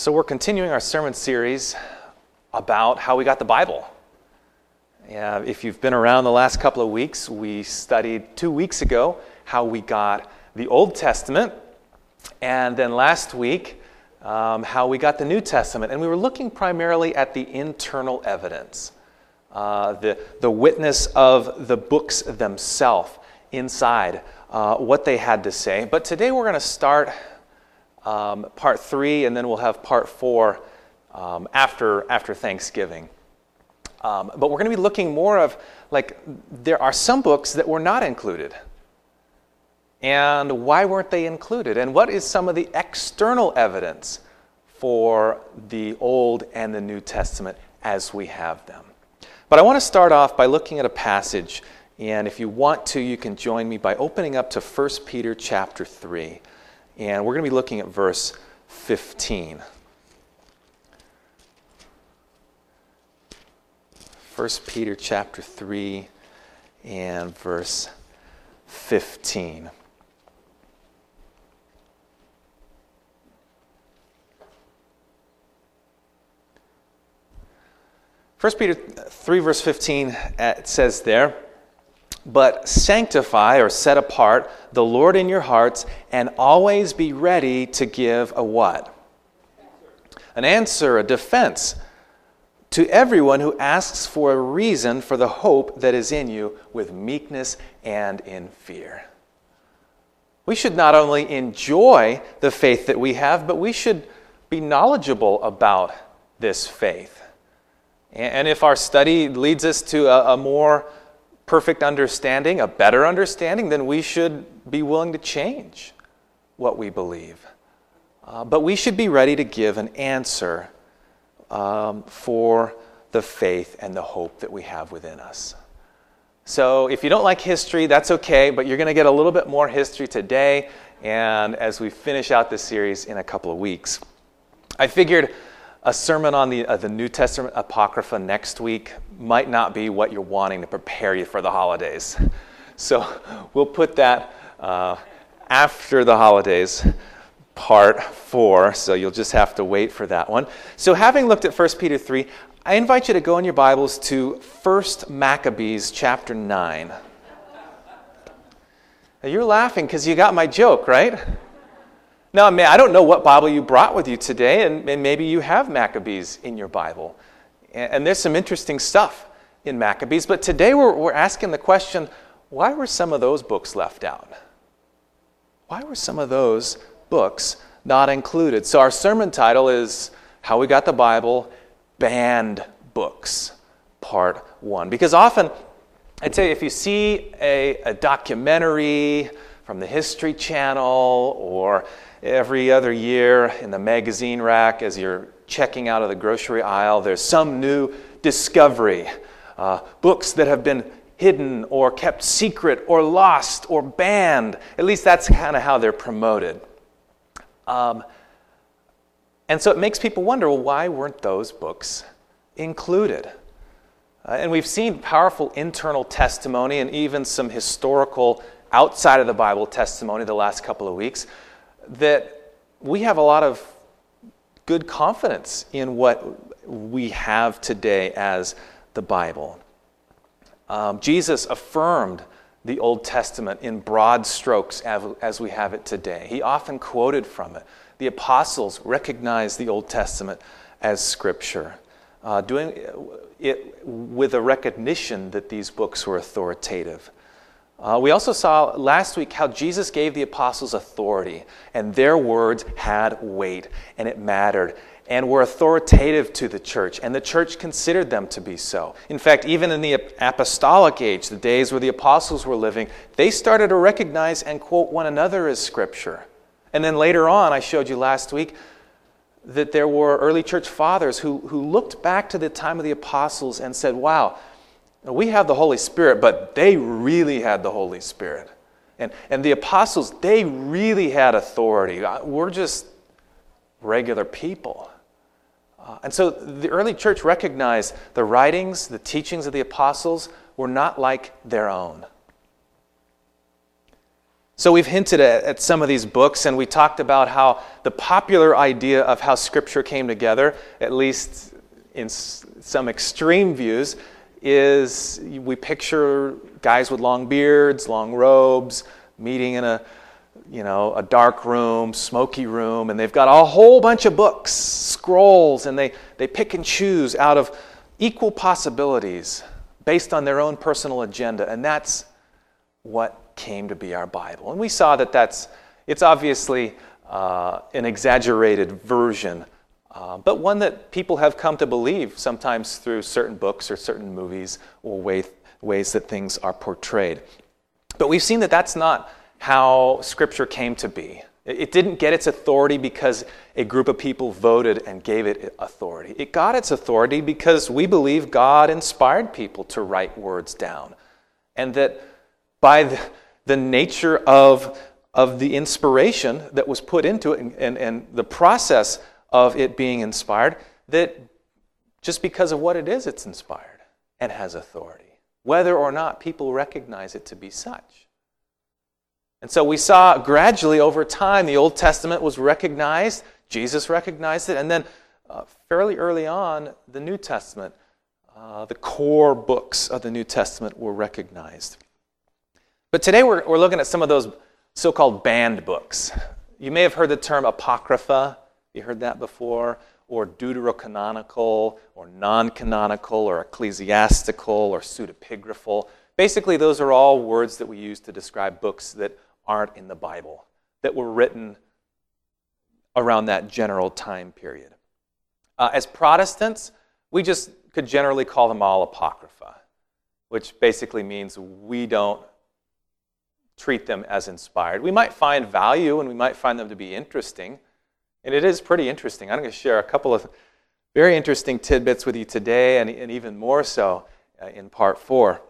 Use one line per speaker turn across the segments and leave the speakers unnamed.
So, we're continuing our sermon series about how we got the Bible. If you've been around the last couple of weeks, we studied two weeks ago how we got the Old Testament, and then last week, um, how we got the New Testament. And we were looking primarily at the internal evidence, uh, the, the witness of the books themselves inside, uh, what they had to say. But today we're going to start um, part three, and then we'll have part four um, after, after Thanksgiving. Um, but we're going to be looking more of like there are some books that were not included. And why weren't they included? And what is some of the external evidence for the Old and the New Testament as we have them? But I want to start off by looking at a passage. And if you want to, you can join me by opening up to 1 Peter chapter 3. And we're going to be looking at verse 15. 1 Peter chapter 3 and verse 15. First Peter 3 verse 15 uh, it says there but sanctify or set apart the Lord in your hearts and always be ready to give a what? An answer, a defense to everyone who asks for a reason for the hope that is in you with meekness and in fear. We should not only enjoy the faith that we have, but we should be knowledgeable about this faith. And if our study leads us to a, more perfect understanding, a better understanding, then we should be willing to change what we believe. Uh, but we should be ready to give an answer um, for the faith and the hope that we have within us. So, if you don't like history, that's okay, but you're going to get a little bit more history today and as we finish out this series in a couple of weeks. I figured a sermon on the, uh, the New Testament Apocrypha next week might not be what you're wanting to prepare you for the holidays. So we'll put that uh, after the holidays, part four. So you'll just have to wait for that one. So, having looked at 1 Peter 3, I invite you to go in your Bibles to 1 Maccabees chapter 9. Now, you're laughing because you got my joke, right? Now, I, mean, I don't know what Bible you brought with you today, and, and maybe you have Maccabees in your Bible. And, there's some interesting stuff in Maccabees, but today we're, we're asking the question why were some of those books left out? Why were some of those books not included? So, our sermon title is How We Got the Bible Banned Books, Part 1. Because often, I'd say if you see a, a documentary from the History Channel or every other year in the magazine rack as you're checking out of the grocery aisle, there's some new discovery. Uh, books that have been hidden or kept secret or lost or banned. At least that's kind of how they're promoted. Um, and so it makes people wonder well, why weren't those books included? Uh, and we've seen powerful internal testimony and even some historical outside of the Bible testimony the last couple of weeks that we have a lot of good confidence in what we have today as the Bible. Um, Jesus affirmed the Old Testament in broad strokes as we have it today. He often quoted from it. The apostles recognized the Old Testament as Scripture, uh, doing it with a recognition that these books were authoritative. Uh, we also saw last week how Jesus gave the apostles authority, and their words had weight, and it mattered, and were authoritative to the church, and the church considered them to be so. In fact, even in the apostolic age, the days where the apostles were living, they started to recognize and quote one another as Scripture. And then later on, I showed you last week that there were early church fathers who, who looked back to the time of the apostles and said, wow, we have the Holy Spirit, but they really had the Holy Spirit. And, and the apostles, they really had authority. Uh, we're just regular people. Uh, and so the early church recognized the writings, the teachings of the apostles were not like their own. So we've hinted at, at, some of these books, and we talked about how the popular idea of how Scripture came together, at least in s- some extreme views, is we picture guys with long beards, long robes, meeting in a you know, a dark room, smoky room, and they've got a whole bunch of books, scrolls, and they, they pick and choose out of equal possibilities based on their own personal agenda. And that's what came to be our Bible. And we saw that that's, it's obviously uh, an exaggerated version, uh, but one that people have come to believe sometimes through certain books or certain movies or way, ways that things are portrayed. But we've seen that that's not how Scripture came to be. It didn't get its authority because a group of people voted and gave it authority. It got its authority because we believe God inspired people to write words down. And that by the, the nature of, of the inspiration that was put into it and, and, and the process of it being inspired, that just because of what it is, it's inspired and has authority, whether or not people recognize it to be such. And so we saw gradually over time the Old Testament was recognized, Jesus recognized it, and then uh, fairly early on, the New Testament, uh, the core books of the New Testament were recognized. But today we're, we're looking at some of those so called banned books. You may have heard the term Apocrypha. You heard that before? Or deuterocanonical, or non canonical, or ecclesiastical, or pseudepigraphal. Basically, those are all words that we use to describe books that aren't in the Bible, that were written around that general time period. Uh, as Protestants, we just could generally call them all Apocrypha, which basically means we don't treat them as inspired. We might find value and we might find them to be interesting, and it is pretty interesting. I'm going to share a couple of very interesting tidbits with you today, and, and even more so uh, in part four.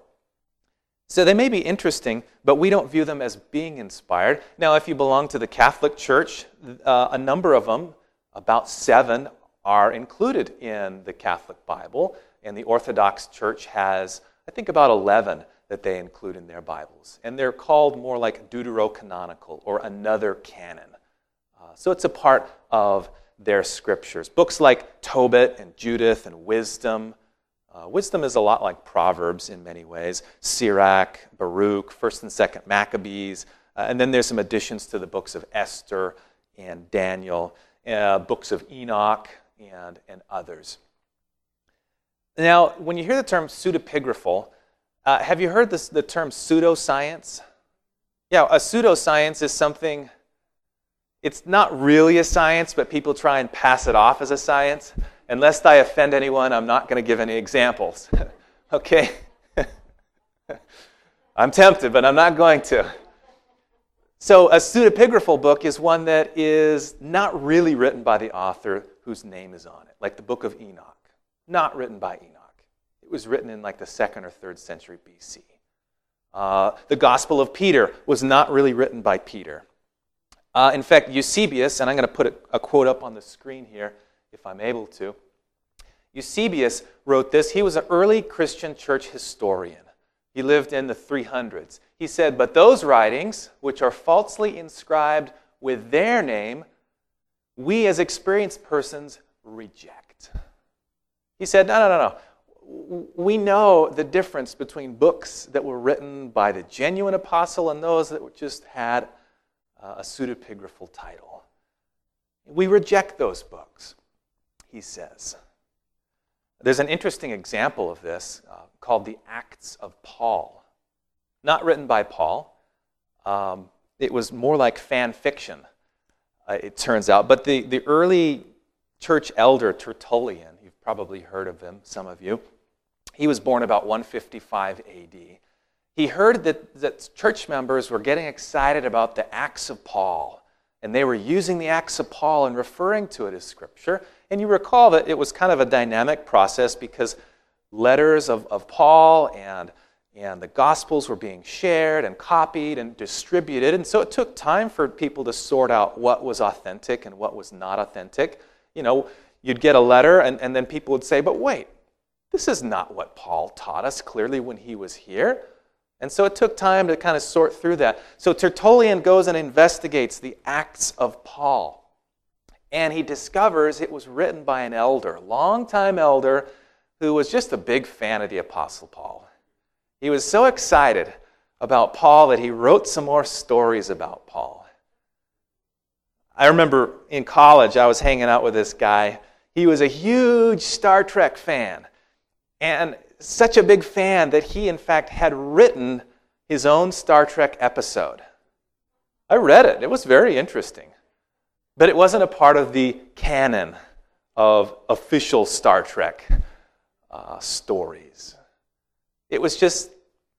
So they may be interesting, but we don't view them as being inspired. Now, if you belong to the Catholic Church, uh, a number of them, about seven, are included in the Catholic Bible, and the Orthodox Church has, I think, about 11 that they include in their Bibles. And they're called more like deuterocanonical or another canon. Uh, so it's a part of their scriptures. Books like Tobit and Judith and Wisdom, uh, wisdom is a lot like Proverbs in many ways. Sirach, Baruch, 1st and 2nd Maccabees, uh, and then there's some additions to the books of Esther and Daniel, uh, books of Enoch, and, and others. Now, when you hear the term pseudepigraphal, uh, have you heard this, the term pseudoscience? Yeah, a pseudoscience is something, it's not really a science, but people try and pass it off as a science. And lest I offend anyone, I'm not going to give any examples. okay? I'm tempted, but I'm not going to. So, a pseudepigraphal book is one that is not really written by the author whose name is on it, like the book of Enoch. Not written by Enoch. It was written in like the second or third century BC. Uh, the Gospel of Peter was not really written by Peter. Uh, in fact, Eusebius, and I'm going to put a, a quote up on the screen here if I'm able to. Eusebius wrote this. He was an early Christian church historian. He lived in the 300s. He said, But those writings, which are falsely inscribed with their name, we as experienced persons reject. He said, No, no, no, no. We know the difference between books that were written by the genuine apostle and those that just had a pseudepigraphal title. We reject those books he says. There's an interesting example of this uh, called the Acts of Paul. Not written by Paul, um, it was more like fan fiction, uh, it turns out. But the, the early church elder, Tertullian, you've probably heard of him, some of you, he was born about 155 AD. He heard that, that church members were getting excited about the Acts of Paul, and they were using the Acts of Paul and referring to it as Scripture. And you recall that it was kind of a dynamic process because letters of, of Paul and, and the Gospels were being shared and copied and distributed. And so it took time for people to sort out what was authentic and what was not authentic. You know, you'd get a letter, and, and then people would say, but wait, this is not what Paul taught us clearly when he was here. And so it took time to kind of sort through that. So Tertullian goes and investigates the Acts of Paul. And he discovers it was written by an elder, longtime elder, who was just a big fan of the Apostle Paul. He was so excited about Paul that he wrote some more stories about Paul. I remember in college, I was hanging out with this guy. He was a huge Star Trek fan. And such a big fan that he, in fact, had written his own Star Trek episode. I read it, it was very interesting. But it wasn't a part of the canon of official Star Trek uh, stories. It was just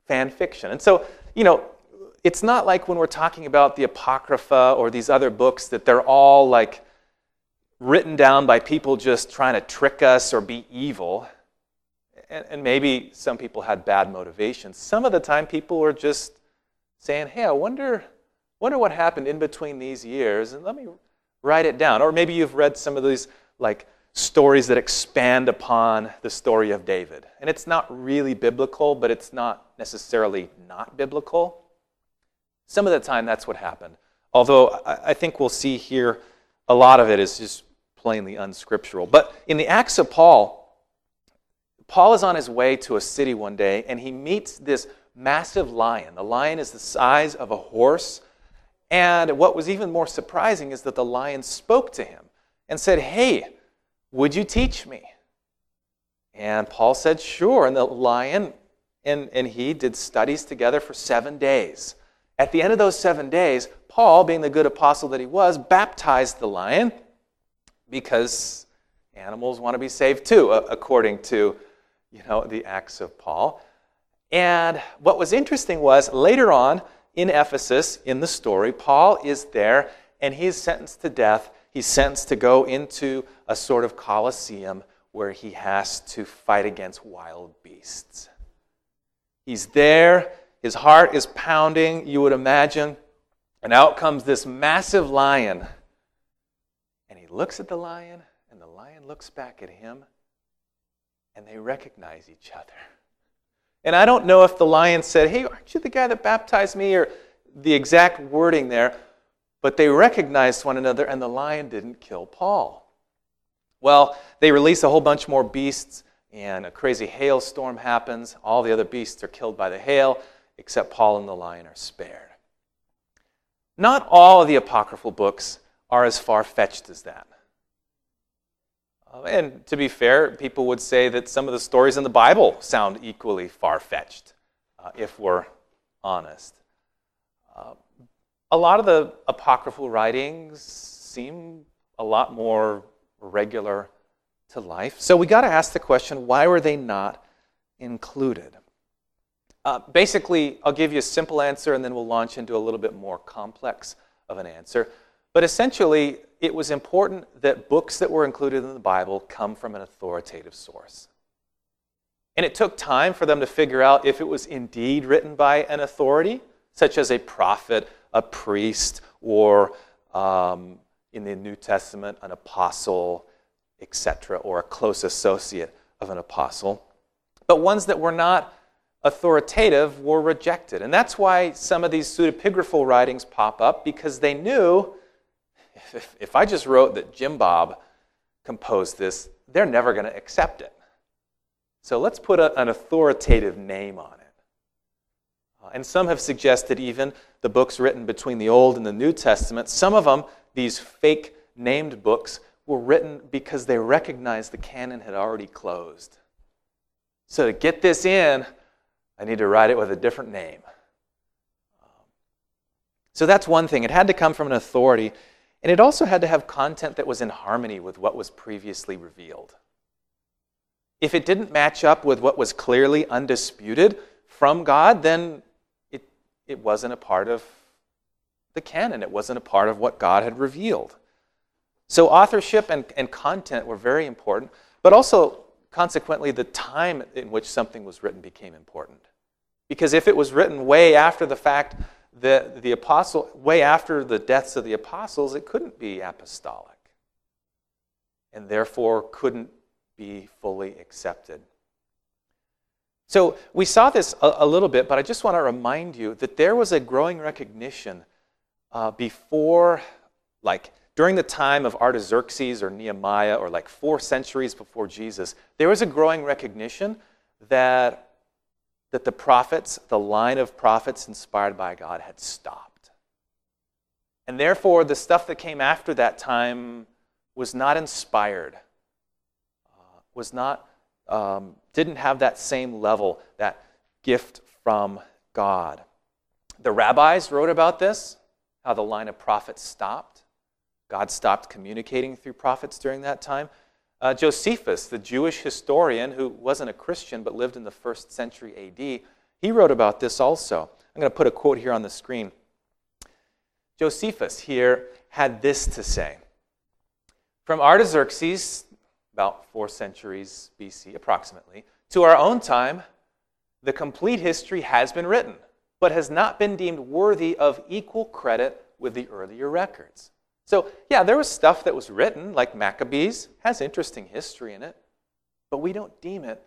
fan fiction. And so, you know, it's not like when we're talking about the Apocrypha or these other books that they're all like written down by people just trying to trick us or be evil and, and maybe some people had bad motivations. Some of the time, people were just saying, hey, I wonder, wonder what happened in between these years, and let me write it down. Or maybe you've read some of these like stories that expand upon the story of David. And it's not really biblical, but it's not necessarily not biblical. Some of the time, that's what happened. Although I think we'll see here a lot of it is just plainly unscriptural. But in the Acts of Paul, Paul is on his way to a city one day and he meets this massive lion. The lion is the size of a horse. And what was even more surprising is that the lion spoke to him and said, Hey, would you teach me? And Paul said, Sure. And the lion and, and he did studies together for seven days. At the end of those seven days, Paul, being the good apostle that he was, baptized the lion because animals want to be saved too, according to you know, the Acts of Paul. And what was interesting was later on in Ephesus, in the story, Paul is there and he's sentenced to death. He's sentenced to go into a sort of coliseum where he has to fight against wild beasts. He's there, his heart is pounding, you would imagine, and out comes this massive lion. And he looks at the lion, and the lion looks back at him, and they recognize each other. And I don't know if the lion said, Hey, aren't you the guy that baptized me? or the exact wording there, but they recognized one another, and the lion didn't kill Paul. Well, they release a whole bunch more beasts, and a crazy hailstorm happens. All the other beasts are killed by the hail, except Paul and the lion are spared. Not all of the apocryphal books are as far fetched as that. Uh, and to be fair, people would say that some of the stories in the Bible sound equally far fetched, uh, if we're honest. Uh, a lot of the apocryphal writings seem a lot more regular to life. So we got to ask the question why were they not included? Uh, basically, I'll give you a simple answer and then we'll launch into a little bit more complex of an answer. But essentially, it was important that books that were included in the Bible come from an authoritative source. And it took time for them to figure out if it was indeed written by an authority, such as a prophet, a priest, or um, in the New Testament, an apostle, etc., or a close associate of an apostle. But ones that were not authoritative were rejected. And that's why some of these pseudepigraphal writings pop up, because they knew if, if I just wrote that Jim Bob composed this, they're never going to accept it. So let's put a, an authoritative name on it. Uh, and some have suggested even the books written between the Old and the New Testament, some of them, these fake named books, were written because they recognized the canon had already closed. So to get this in, I need to write it with a different name. Um, so that's one thing. It had to come from an authority. And it also had to have content that was in harmony with what was previously revealed. If it didn't match up with what was clearly undisputed from God, then it, it wasn't a part of the canon. It wasn't a part of what God had revealed. So, authorship and, and content were very important, but also, consequently, the time in which something was written became important. Because if it was written way after the fact, the, the apostle, way after the deaths of the apostles, it couldn't be apostolic and therefore couldn't be fully accepted. So we saw this a, a, little bit, but I just want to remind you that there was a growing recognition uh, before, like during the time of Artaxerxes or Nehemiah, or like four centuries before Jesus, there was a growing recognition that, that the prophets, the line of prophets inspired by God, had stopped. And therefore, the stuff that came after that time was not inspired, uh, was not, um, didn't have that same level, that gift from God. The rabbis wrote about this, how the line of prophets stopped. God stopped communicating through prophets during that time. Uh, Josephus, the Jewish historian who wasn't a Christian but lived in the first century AD, he wrote about this also. I'm going to put a quote here on the screen. Josephus here had this to say From Artaxerxes, about four centuries BC approximately, to our own time, the complete history has been written, but has not been deemed worthy of equal credit with the earlier records. So, yeah, there was stuff that was written, like Maccabees, has interesting history in it, but we don't deem it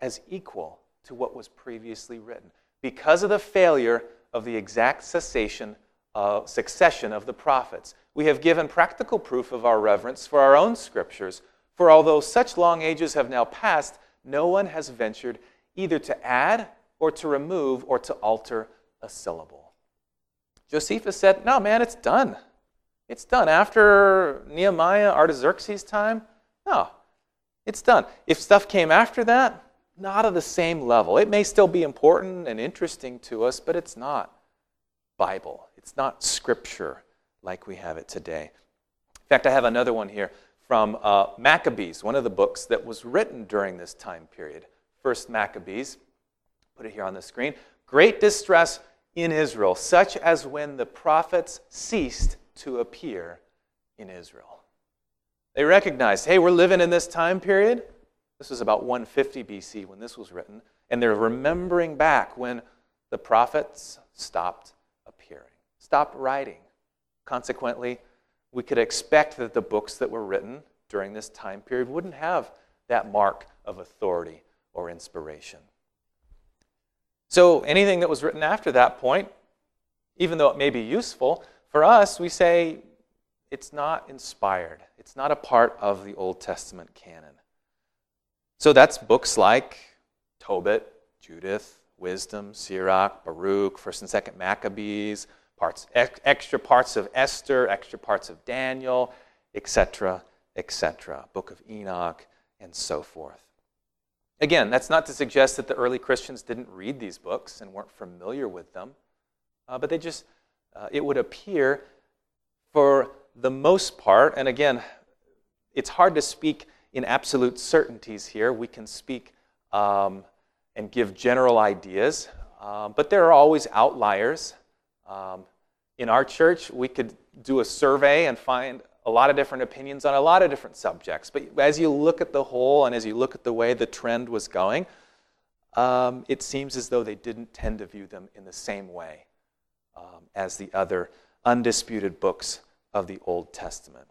as equal to what was previously written because of the failure of the exact cessation succession of the prophets. We have given practical proof of our reverence for our own scriptures, for although such long ages have now passed, no one has ventured either to add or to remove or to alter a syllable. Josephus said, No, man, it's done. It's done. After Nehemiah, Artaxerxes' time, no, it's done. If stuff came after that, not of the same level. It may still be important and interesting to us, but it's not Bible. It's not Scripture like we have it today. In fact, I have another one here from uh, Maccabees, one of the books that was written during this time period. First Maccabees, put it here on the screen. Great distress in Israel, such as when the prophets ceased to appear in Israel. They recognized, hey, we're living in this time period. This was about 150 BC when this was written. And they're remembering back when the prophets stopped appearing, stopped writing. Consequently, we could expect that the books that were written during this time period wouldn't have that mark of authority or inspiration. So anything that was written after that point, even though it may be useful, for us, we say it's not inspired, it's not a part of the Old Testament canon. So that's books like Tobit, Judith, Wisdom, Sirach, Baruch, 1st and 2nd Maccabees, parts, extra parts of Esther, extra parts of Daniel, etc., etc., Book of Enoch, and so forth. Again, that's not to suggest that the early Christians didn't read these books and weren't familiar with them, uh, but they just uh, it would appear for the most part, and again, it's hard to speak in absolute certainties here. We can speak um, and give general ideas, um, but there are always outliers. Um, in our church, we could do a survey and find a lot of different opinions on a lot of different subjects. But as you look at the whole and as you look at the way the trend was going, um, it seems as though they didn't tend to view them in the same way um, as the other undisputed books of the Old Testament.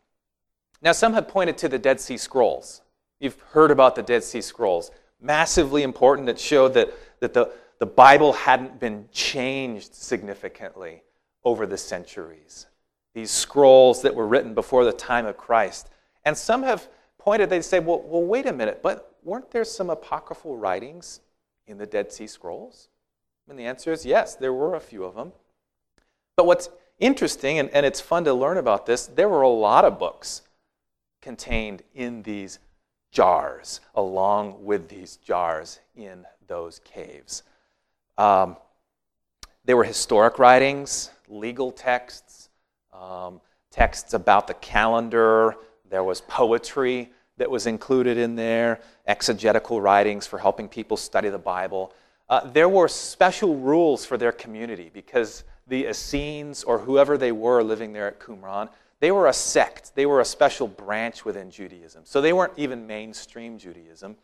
Now, some have pointed to the Dead Sea Scrolls. You've heard about the Dead Sea Scrolls. Massively important that showed that, that the, the Bible hadn't been changed significantly over the centuries. These scrolls that were written before the time of Christ. And some have pointed, they say, well, well, wait a minute, but weren't there some apocryphal writings in the Dead Sea Scrolls? And the answer is yes, there were a few of them. But what's interesting, and, and it's fun to learn about this, there were a lot of books contained in these jars, along with these jars in those caves. Um, there were historic writings, legal texts, um, texts about the calendar. There was poetry that was included in there, exegetical writings for helping people study the Bible. Uh, there were special rules for their community because the Essenes or whoever they were living there at Qumran, they were a sect. They were a special branch within Judaism. So they weren't even mainstream Judaism.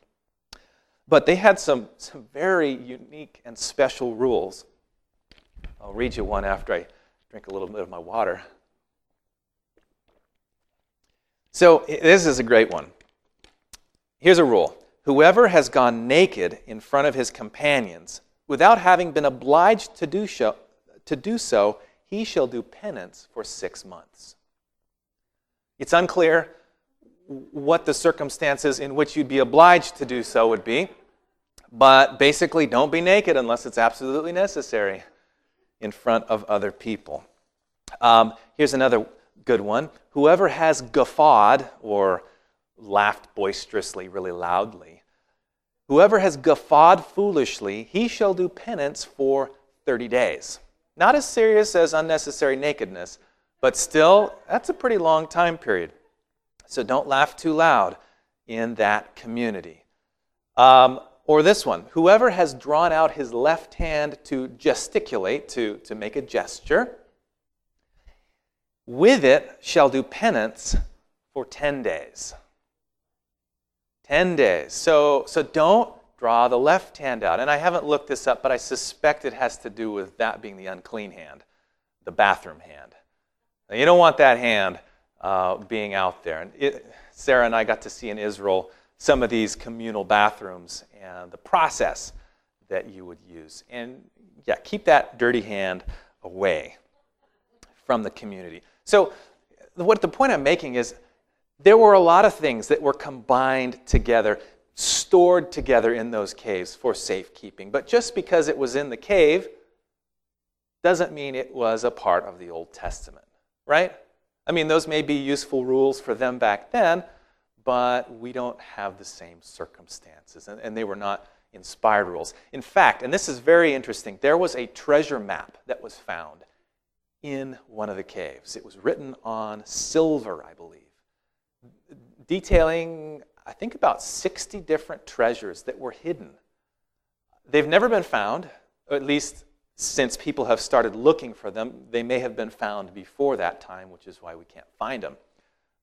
But they had some, some very unique and special rules. I'll read you one after I drink a little bit of my water. So this is a great one. Here's a rule Whoever has gone naked in front of his companions, without having been obliged to do so, to do so he shall do penance for six months. It's unclear what the circumstances in which you'd be obliged to do so would be, but basically, don't be naked unless it's absolutely necessary in front of other people. Um, here's another good one. Whoever has guffawed or laughed boisterously, really loudly, whoever has guffawed foolishly, he shall do penance for 30 days. Not as serious as unnecessary nakedness, but still, that's a pretty long time period. So don't laugh too loud in that community. Um, or this one whoever has drawn out his left hand to gesticulate, to, to make a gesture, with it shall do penance for 10 days. 10 days. So, so don't draw the left hand out. And I haven't looked this up, but I suspect it has to do with that being the unclean hand, the bathroom hand. Now, you don't want that hand uh, being out there. And it, Sarah and I got to see in Israel some of these communal bathrooms and the process that you would use. And yeah, keep that dirty hand away from the community. So, what the point I'm making is there were a lot of things that were combined together, stored together in those caves for safekeeping. But just because it was in the cave doesn't mean it was a part of the Old Testament, right? I mean, those may be useful rules for them back then, but we don't have the same circumstances. And, and, they were not inspired rules. In fact, and this is very interesting, there was a treasure map that was found in one of the caves. It was written on silver, I believe, detailing, I think, about 60 different treasures that were hidden. They've never been found, at least since people have started looking for them. They may have been found before that time, which is why we can't find them.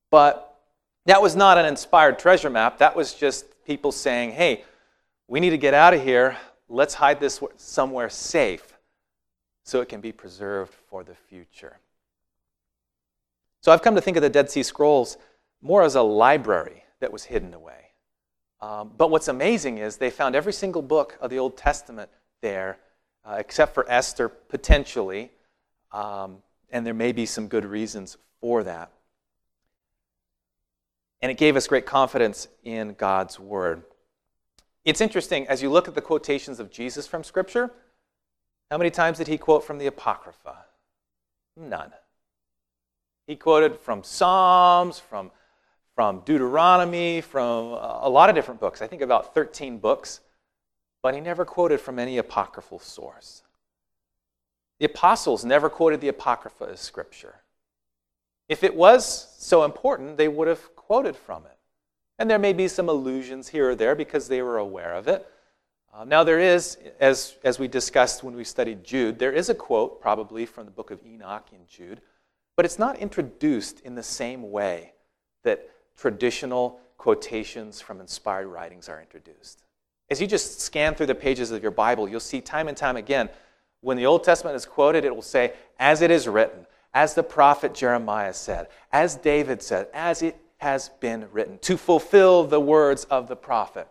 But that was not an inspired treasure map. That was just people saying, hey, we need to get out of here. Let's hide this somewhere safe so it can be preserved for the future. So I've come to think of the Dead Sea Scrolls more as a library that was hidden away. Um, but what's amazing is they found every single book of the Old Testament there, uh, except for Esther, potentially. Um, and there may be some good reasons for that. And it gave us great confidence in God's Word. It's interesting, as you look at the quotations of Jesus from Scripture, how many times did he quote from the Apocrypha? None. He quoted from Psalms, from, from Deuteronomy, from a lot of different books. I think about 13 books. But he never quoted from any apocryphal source. The apostles never quoted the Apocrypha as Scripture. If it was so important, they would have quoted from it. And there may be some allusions here or there because they were aware of it. Uh, now, there is, as, as we discussed when we studied Jude, there is a quote probably from the book of Enoch in Jude, but it's not introduced in the same way that traditional quotations from inspired writings are introduced. As you just scan through the pages of your Bible, you'll see time and time again when the Old Testament is quoted, it will say, as it is written, as the prophet Jeremiah said, as David said, as it has been written, to fulfill the words of the prophet.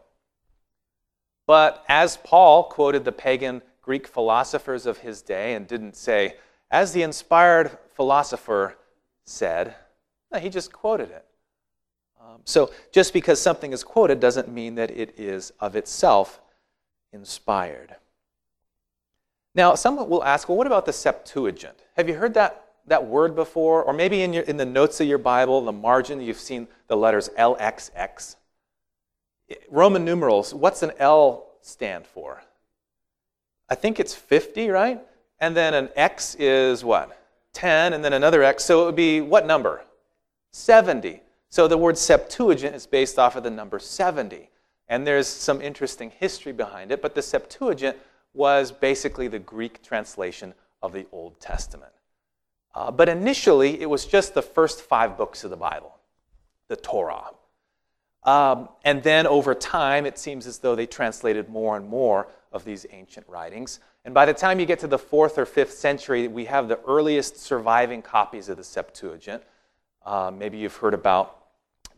But as Paul quoted the pagan Greek philosophers of his day and didn't say, as the inspired philosopher said, no, he just quoted it. Um, so just because something is quoted doesn't mean that it is of itself inspired. Now, someone will ask, well, what about the Septuagint? Have you heard that that word before? Or maybe in, your, in the notes of your Bible, the margin, you've seen the letters LXX. Roman numerals, what's an L stand for? I think it's 50, right? And then an X is what? 10, and then another X. So it would be what number? 70. So the word Septuagint is based off of the number 70. And there's some interesting history behind it, but the Septuagint was basically the Greek translation of the Old Testament. Uh, but initially, it was just the first five books of the Bible, the Torah. Um, and then over time, it seems as though they translated more and more of these ancient writings. And by the time you get to the fourth or fifth century, we have the earliest surviving copies of the Septuagint. Uh, maybe you've heard about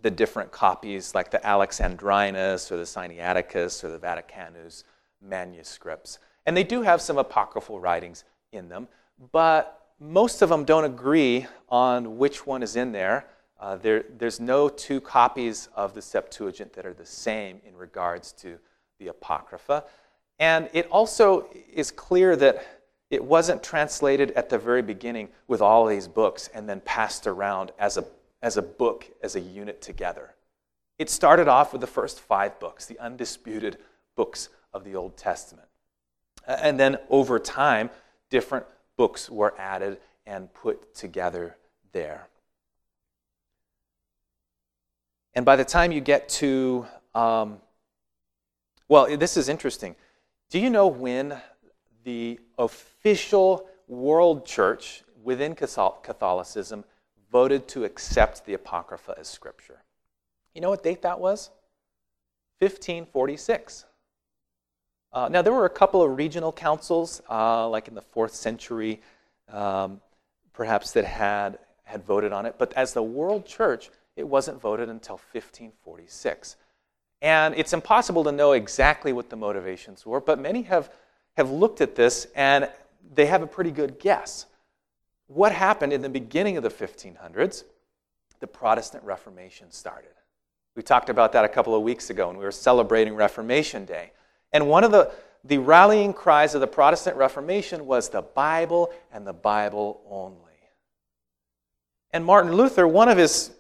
the different copies, like the Alexandrinus or the Sinaiticus or the Vaticanus manuscripts. And they do have some apocryphal writings in them, but most of them don't agree on which one is in there. Uh, there. There's no two copies of the Septuagint that are the same in regards to the Apocrypha. And it also is clear that it wasn't translated at the very beginning with all these books and then passed around as a, as a book, as a unit together. It started off with the first five books, the undisputed books of the Old Testament. And then over time, different books were added and put together there. And by the time you get to, um, well, this is interesting. Do you know when the official world church within Catholicism voted to accept the Apocrypha as scripture? You know what date that was? 1546. Uh, now, there were a couple of regional councils, uh, like in the fourth century, um, perhaps, that had, had voted on it. But as the world church, it wasn't voted until 1546. And it's impossible to know exactly what the motivations were, but many have, have looked at this and they have a pretty good guess. What happened in the beginning of the 1500s? The Protestant Reformation started. We talked about that a couple of weeks ago when we were celebrating Reformation Day. And one of the, the rallying cries of the Protestant Reformation was the Bible and the Bible only. And Martin Luther, one of his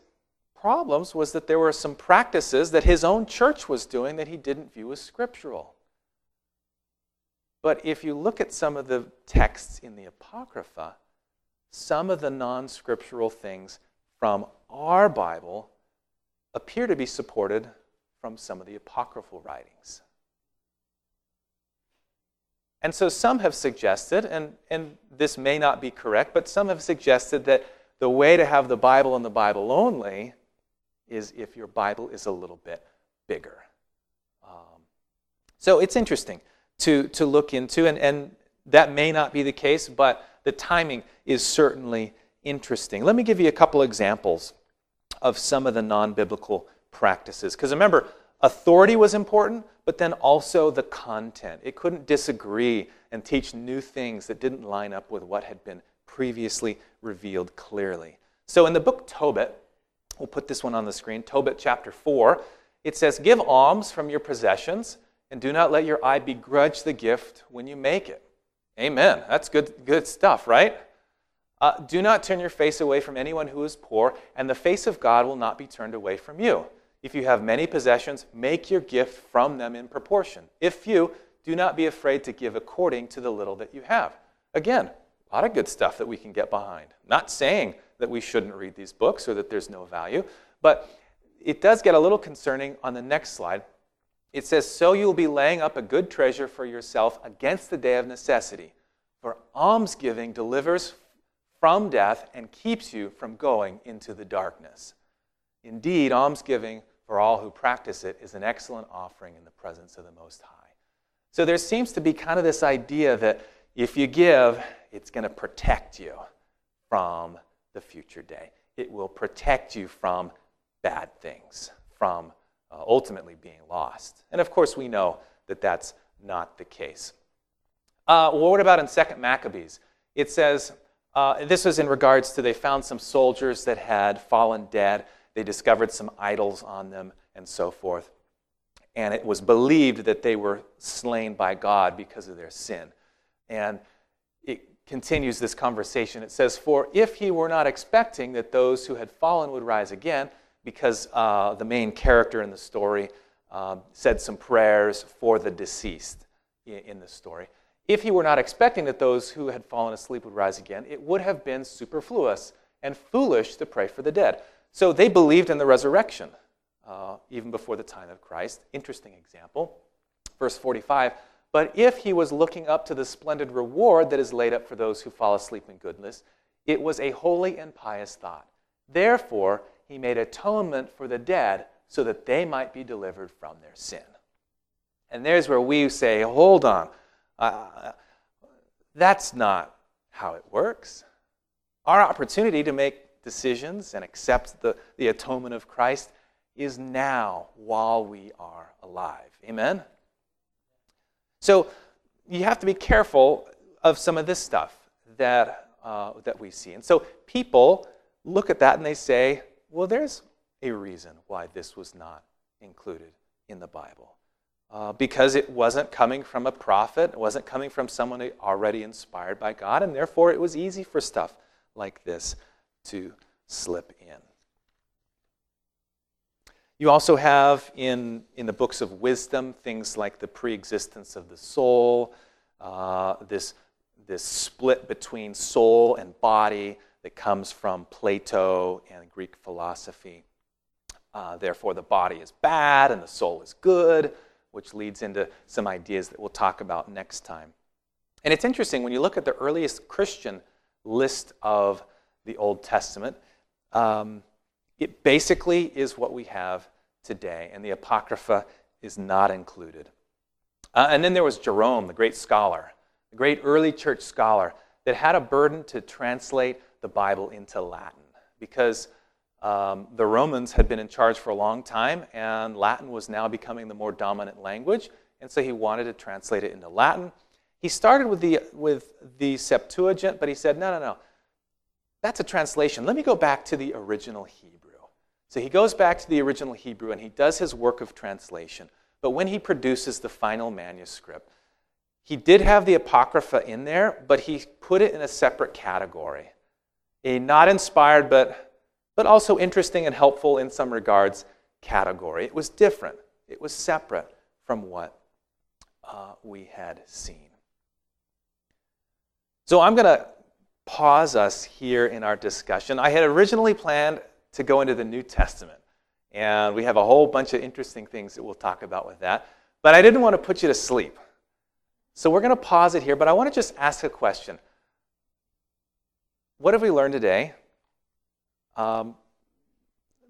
problems was that there were some practices that his own church was doing that he didn't view as scriptural. But if you look at some of the texts in the Apocrypha, some of the non scriptural things from our Bible appear to be supported from some of the apocryphal writings. And so some have suggested, and, and this may not be correct, but some have suggested that the way to have the Bible and the Bible only is if your Bible is a little bit bigger. Um, so it's interesting to, to look into, and, and that may not be the case, but the timing is certainly interesting. Let me give you a couple examples of some of the non biblical practices. Because remember, Authority was important, but then also the content. It couldn't disagree and teach new things that didn't line up with what had been previously revealed clearly. So in the book Tobit, we'll put this one on the screen, Tobit chapter 4, it says, Give alms from your possessions, and do not let your eye begrudge the gift when you make it. Amen. That's good, good stuff, right? Uh, do not turn your face away from anyone who is poor, and the face of God will not be turned away from you. If you have many possessions, make your gift from them in proportion. If few, do not be afraid to give according to the little that you have. Again, a lot of good stuff that we can get behind. Not saying that we shouldn't read these books or that there's no value, but it does get a little concerning on the next slide. It says, So you will be laying up a good treasure for yourself against the day of necessity. For almsgiving delivers from death and keeps you from going into the darkness. Indeed, almsgiving for all who practice it is an excellent offering in the presence of the Most High. So there seems to be kind of this idea that if you give, it's going to protect you from the future day. It will protect you from bad things, from uh, ultimately being lost. And of course, we know that that's not the case. Uh, well, what about in 2nd Maccabees? It says, uh, this was in regards to they found some soldiers that had fallen dead they discovered some idols on them and so forth. And it was believed that they were slain by God because of their sin. And it continues this conversation. It says, For if he were not expecting that those who had fallen would rise again, because uh, the main character in the story uh, said some prayers for the deceased in, in the story. If he were not expecting that those who had fallen asleep would rise again, it would have been superfluous and foolish to pray for the dead. So they believed in the resurrection uh, even before the time of Christ. Interesting example. Verse 45 But if he was looking up to the splendid reward that is laid up for those who fall asleep in goodness, it was a holy and pious thought. Therefore, he made atonement for the dead so that they might be delivered from their sin. And there's where we say, hold on, uh, that's not how it works. Our opportunity to make decisions and accept the, the atonement of Christ is now while we are alive. Amen? So you have to be careful of some of this stuff that, uh, that we see. And so people look at that and they say, well, there's a reason why this was not included in the Bible. Uh, because it wasn't coming from a prophet, it wasn't coming from someone already inspired by God, and therefore it was easy for stuff like this to slip in. You also have in, in the books of wisdom things like the pre-existence of the soul, uh, this, this split between soul and body that comes from Plato and Greek philosophy. Uh, therefore, the body is bad and the soul is good, which leads into some ideas that we'll talk about next time. And it's interesting when you look at the earliest Christian list of the Old Testament, um, it basically is what we have today, and the Apocrypha is not included. Uh, and then there was Jerome, the great scholar, the great early church scholar, that had a burden to translate the Bible into Latin because um, the Romans had been in charge for a long time, and Latin was now becoming the more dominant language, and so he wanted to translate it into Latin. He started with the, with the Septuagint, but he said, no, no, no. That's a translation. Let me go back to the original Hebrew. So he goes back to the original Hebrew and he does his work of translation. But when he produces the final manuscript, he did have the Apocrypha in there, but he put it in a separate category. A not inspired, but, but also interesting and helpful in some regards category. It was different, it was separate from what uh, we had seen. So I'm going to pause us here in our discussion. I had originally planned to go into the New Testament, and we have a whole bunch of interesting things that we'll talk about with that. But I didn't want to put you to sleep. So we're going to pause it here, but I want to just ask a question. What have we learned today? Um,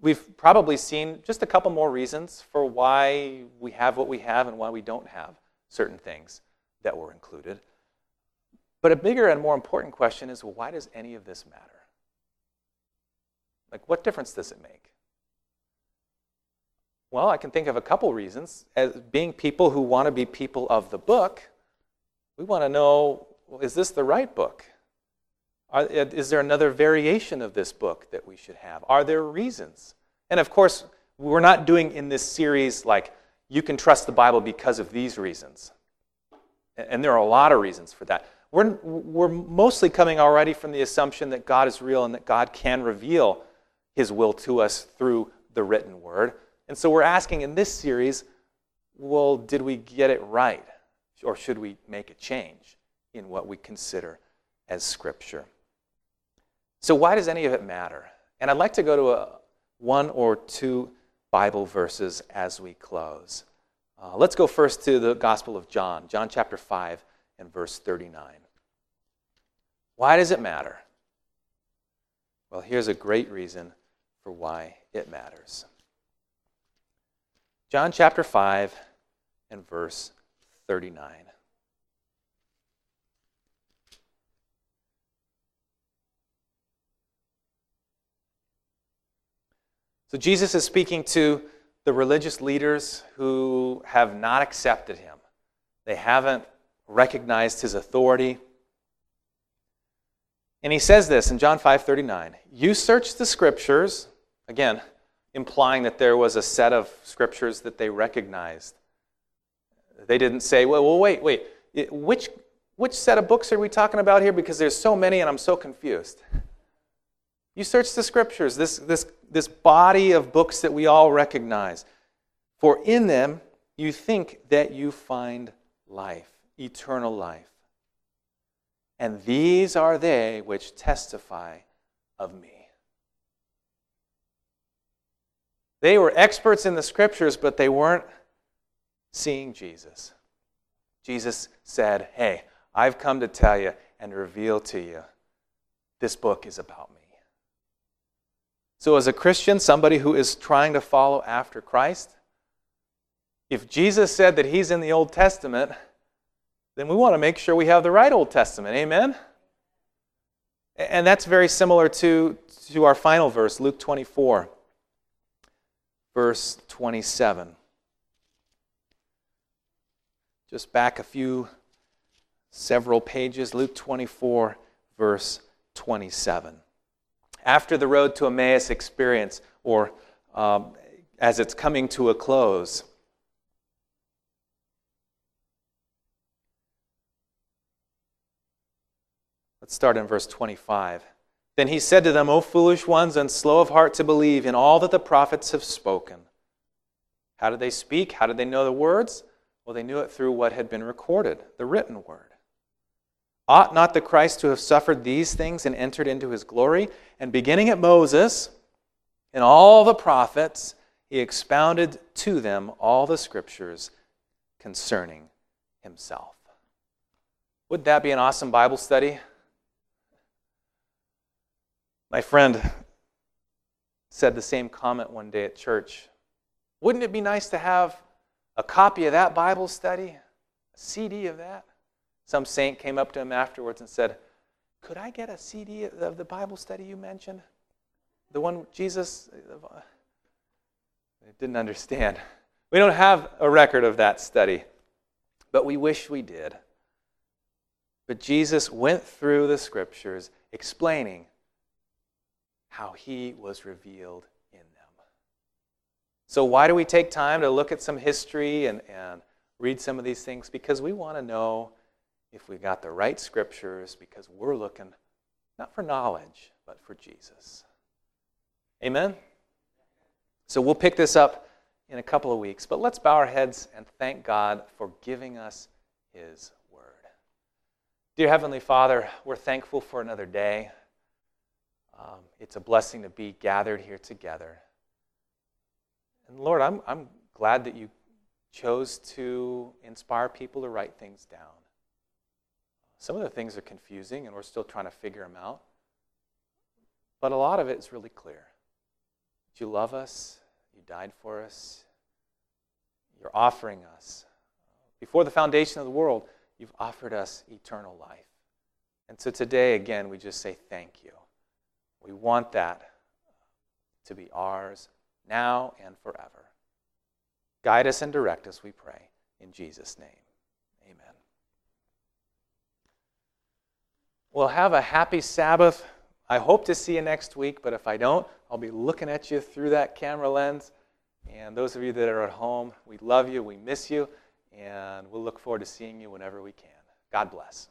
we've probably seen just a couple more reasons for why we have what we have and why we don't have certain things that were included. But a bigger and more important question is well, why does any of this matter? Like, what difference does it make? Well, I can think of a couple reasons. As being people who want to be people of the book, we want to know well, is this the right book? Are, uh, is there another variation of this book that we should have? Are there reasons? And of course, we're not doing in this series like, you can trust the Bible because of these reasons. And there are a lot of reasons for that. We're, we're mostly coming already from the assumption that God is real and that God can reveal his will to us through the written word. And so we're asking in this series, well, did we get it right? Or should we make a change in what we consider as Scripture? So, why does any of it matter? And I'd like to go to a, one or two Bible verses as we close. Uh, let's go first to the Gospel of John, John chapter 5 and verse 39. Why does it matter? Well, here's a great reason for why it matters. John chapter 5 and verse 39. So Jesus is speaking to the religious leaders who have not accepted him. They haven't recognized his authority. And he says this in John 5:39, "You search the scriptures, again, implying that there was a set of scriptures that they recognized. They didn't say, "Well, well wait, wait. Which which set of books are we talking about here because there's so many and I'm so confused." You search the scriptures, this, this, this body of books that we all recognize. For in them you think that you find life, eternal life. And these are they which testify of me. They were experts in the scriptures, but they weren't seeing Jesus. Jesus said, Hey, I've come to tell you and reveal to you this book is about me. So, as a Christian, somebody who is trying to follow after Christ, if Jesus said that he's in the Old Testament, then we want to make sure we have the right Old Testament. Amen? And that's very similar to, to our final verse, Luke 24. verse 27. Just back a few, several pages, Luke 24, verse 27. After the road to Emmaus experience, or um, as it's coming to a close, let's start in verse 25. Then he said to them, O foolish ones and slow of heart to believe in all that the prophets have spoken. How did they speak? How did they know the words? Well, they knew it through what had been recorded, the written word. Ought not the Christ to have suffered these things and entered into his glory? And beginning at Moses and all the prophets, he expounded to them all the scriptures concerning himself. Would that be an awesome Bible study? My friend said the same comment one day at church. Wouldn't it be nice to have a copy of that Bible study, a CD of that? Some saint came up to him afterwards and said, Could I get a CD of the Bible study you mentioned? The one Jesus. They didn't understand. We don't have a record of that study, but we wish we did. But Jesus went through the scriptures explaining how he was revealed in them. So, why do we take time to look at some history and, and read some of these things? Because we want to know if we got the right scriptures, because we're looking not for knowledge, but for Jesus. Amen? So, we'll pick this up in a couple of weeks, but let's bow our heads and thank God for giving us his word. Dear Heavenly Father, we're thankful for another day. Um, it's a blessing to be gathered here together. And Lord, I'm, I'm glad that you chose to inspire people to write things down. Some of the things are confusing, and we're still trying to figure them out. But a lot of it is really clear. You love us, you died for us, you're offering us. Before the foundation of the world, you've offered us eternal life. And so today, again, we just say thank you. We want that to be ours now and forever. Guide us and direct us, we pray. In Jesus' name, amen. Well, have a happy Sabbath. I hope to see you next week, but if I don't, I'll be looking at you through that camera lens. And those of you that are at home, we love you, we miss you, and we'll look forward to seeing you whenever we can. God bless.